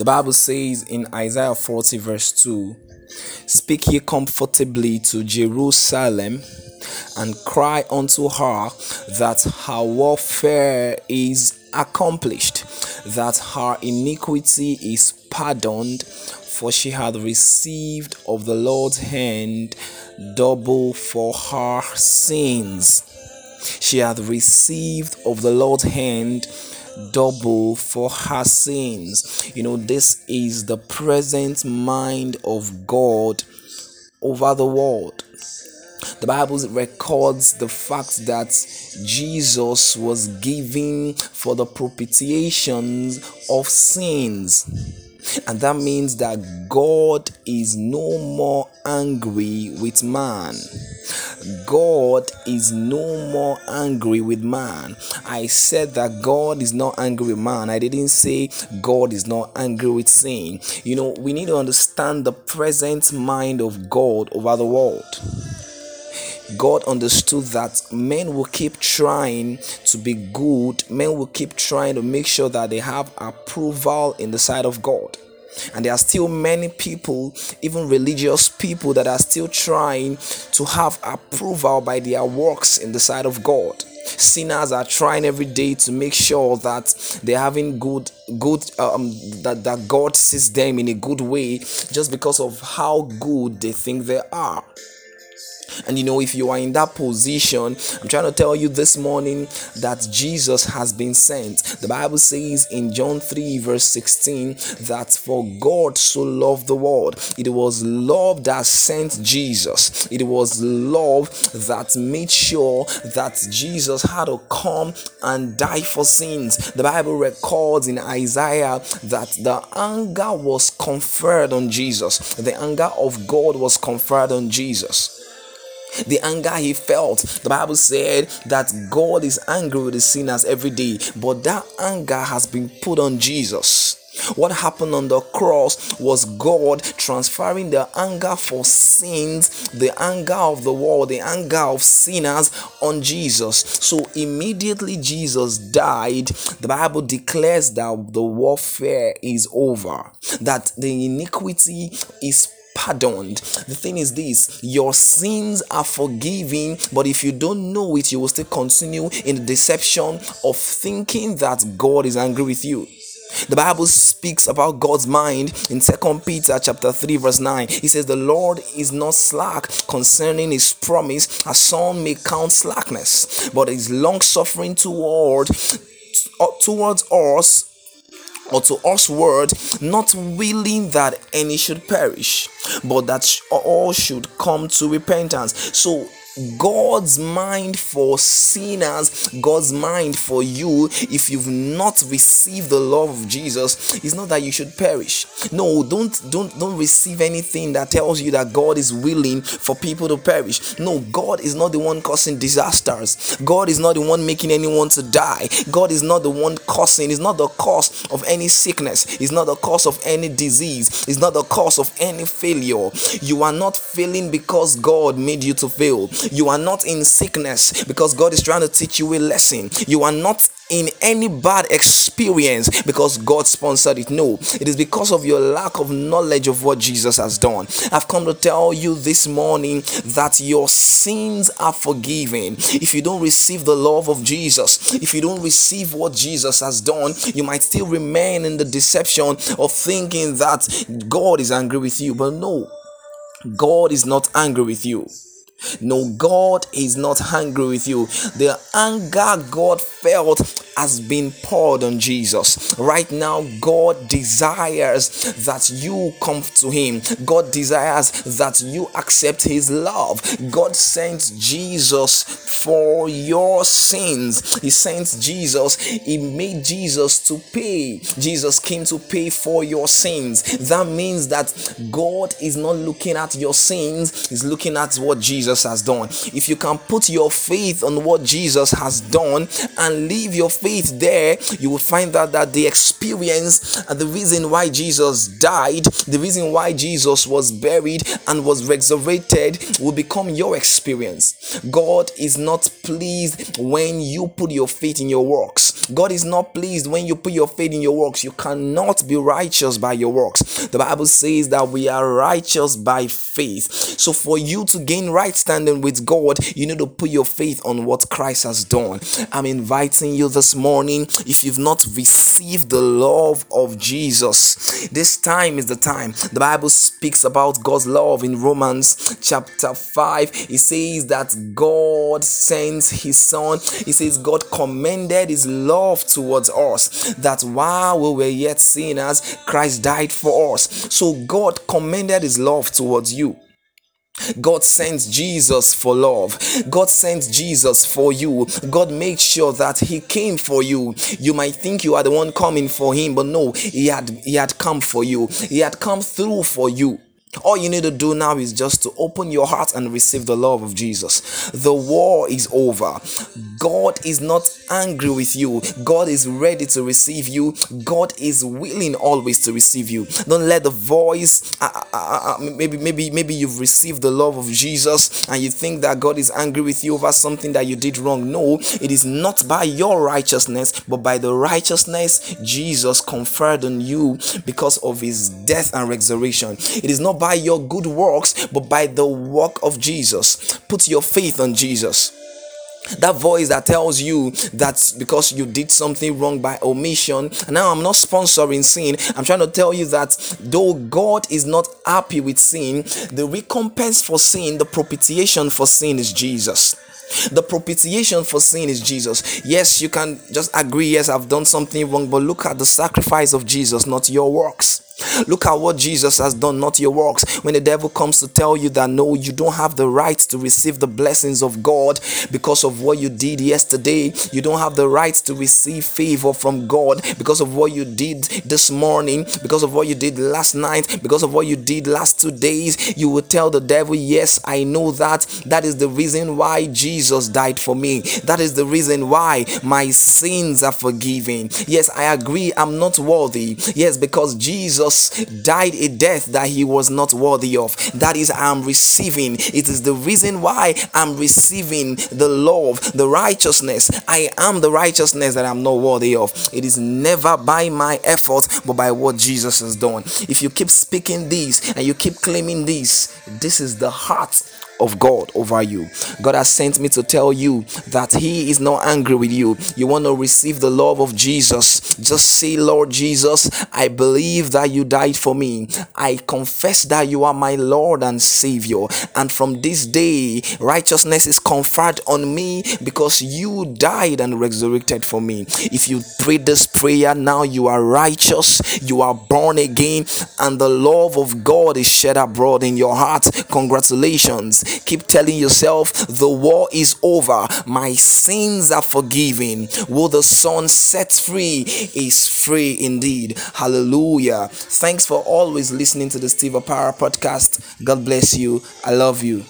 The Bible says in Isaiah 40, verse 2 Speak ye comfortably to Jerusalem and cry unto her that her warfare is accomplished, that her iniquity is pardoned, for she hath received of the Lord's hand double for her sins. She hath received of the Lord's hand double for her sins. You know, this is the present mind of God over the world. The Bible records the fact that Jesus was given for the propitiations of sins. And that means that God is no more angry with man. God is no more angry with man. I said that God is not angry with man. I didn't say God is not angry with sin. You know, we need to understand the present mind of God over the world. God understood that men will keep trying to be good, men will keep trying to make sure that they have approval in the sight of God. And there are still many people, even religious people, that are still trying to have approval by their works in the sight of God. Sinners are trying every day to make sure that they're having good, good, um, that, that God sees them in a good way just because of how good they think they are. And you know, if you are in that position, I'm trying to tell you this morning that Jesus has been sent. The Bible says in John 3, verse 16, that for God so loved the world, it was love that sent Jesus, it was love that made sure that Jesus had to come and die for sins. The Bible records in Isaiah that the anger was conferred on Jesus, the anger of God was conferred on Jesus the anger he felt. The Bible said that God is angry with the sinners every day, but that anger has been put on Jesus. What happened on the cross was God transferring the anger for sins, the anger of the world, the anger of sinners on Jesus. So immediately Jesus died, the Bible declares that the warfare is over, that the iniquity is pardoned. The thing is this your sins are forgiven, but if you don't know it, you will still continue in the deception of thinking that God is angry with you. The Bible speaks about God's mind in Second Peter chapter 3 verse 9. He says the Lord is not slack concerning his promise as some may count slackness, but is long suffering toward towards us or to us word, not willing that any should perish, but that all should come to repentance. So God's mind for sinners, God's mind for you, if you've not received the love of Jesus, is not that you should perish. No, don't don't don't receive anything that tells you that God is willing for people to perish. No, God is not the one causing disasters. God is not the one making anyone to die. God is not the one causing, is not the cause of any sickness, is not the cause of any disease, is not the cause of any failure. You are not failing because God made you to fail. You are not in sickness because God is trying to teach you a lesson. You are not in any bad experience because God sponsored it. No, it is because of your lack of knowledge of what Jesus has done. I've come to tell you this morning that your sins are forgiven. If you don't receive the love of Jesus, if you don't receive what Jesus has done, you might still remain in the deception of thinking that God is angry with you. But no, God is not angry with you. No, God is not angry with you. The anger God felt has been poured on Jesus. Right now, God desires that you come to Him. God desires that you accept His love. God sent Jesus for your sins. He sent Jesus. He made Jesus to pay. Jesus came to pay for your sins. That means that God is not looking at your sins, He's looking at what Jesus has done. If you can put your faith on what Jesus has done and leave your faith there, you will find out that the experience and the reason why Jesus died, the reason why Jesus was buried and was resurrected will become your experience. God is not pleased when you put your faith in your works. God is not pleased when you put your faith in your works. You cannot be righteous by your works. The Bible says that we are righteous by faith. So, for you to gain right standing with God, you need to put your faith on what Christ has done. I'm inviting you this morning, if you've not received the love of Jesus, this time is the time. The Bible speaks about God's love in Romans chapter 5. It says that God sends his son. He says God commended his love towards us that while we were yet sinners, Christ died for us. So God commended his love towards you. God sent Jesus for love. God sent Jesus for you. God makes sure that He came for you. You might think you are the one coming for Him, but no, He had He had come for you. He had come through for you. All you need to do now is just to open your heart and receive the love of Jesus. The war is over. God is not angry with you. God is ready to receive you. God is willing always to receive you. Don't let the voice uh, uh, uh, uh maybe maybe maybe you've received the love of Jesus and you think that God is angry with you over something that you did wrong. No, it is not by your righteousness, but by the righteousness Jesus conferred on you because of his death and resurrection. It is not by your good works, but by the work of Jesus. Put your faith on Jesus that voice that tells you that because you did something wrong by omission now i'm not sponsoring sin i'm trying to tell you that though god is not happy with sin the recompense for sin the propitiation for sin is jesus the propitiation for sin is Jesus. Yes, you can just agree, yes, I've done something wrong, but look at the sacrifice of Jesus, not your works. Look at what Jesus has done, not your works. When the devil comes to tell you that no, you don't have the right to receive the blessings of God because of what you did yesterday, you don't have the right to receive favor from God because of what you did this morning, because of what you did last night, because of what you did last two days, you will tell the devil, Yes, I know that. That is the reason why Jesus died for me. That is the reason why my sins are forgiven. Yes, I agree, I'm not worthy. Yes, because Jesus Jesus died a death that he was not worthy of. That is, I'm receiving. It is the reason why I'm receiving the love, the righteousness. I am the righteousness that I'm not worthy of. It is never by my effort, but by what Jesus has done. If you keep speaking this and you keep claiming this, this is the heart of God over you. God has sent me to tell you that He is not angry with you. You want to receive the love of Jesus. Just say, Lord Jesus, I believe that you died for me. I confess that you are my Lord and Savior. And from this day, righteousness is conferred on me because you died and resurrected for me. If you pray this prayer now, you are righteous, you are born again, and the love of God is shed abroad in your heart. Congratulations. Keep telling yourself, the war is over. My sins are forgiven. Will the Son set free is free indeed. Hallelujah. Thanks for always listening to the Steve Power podcast. God bless you. I love you.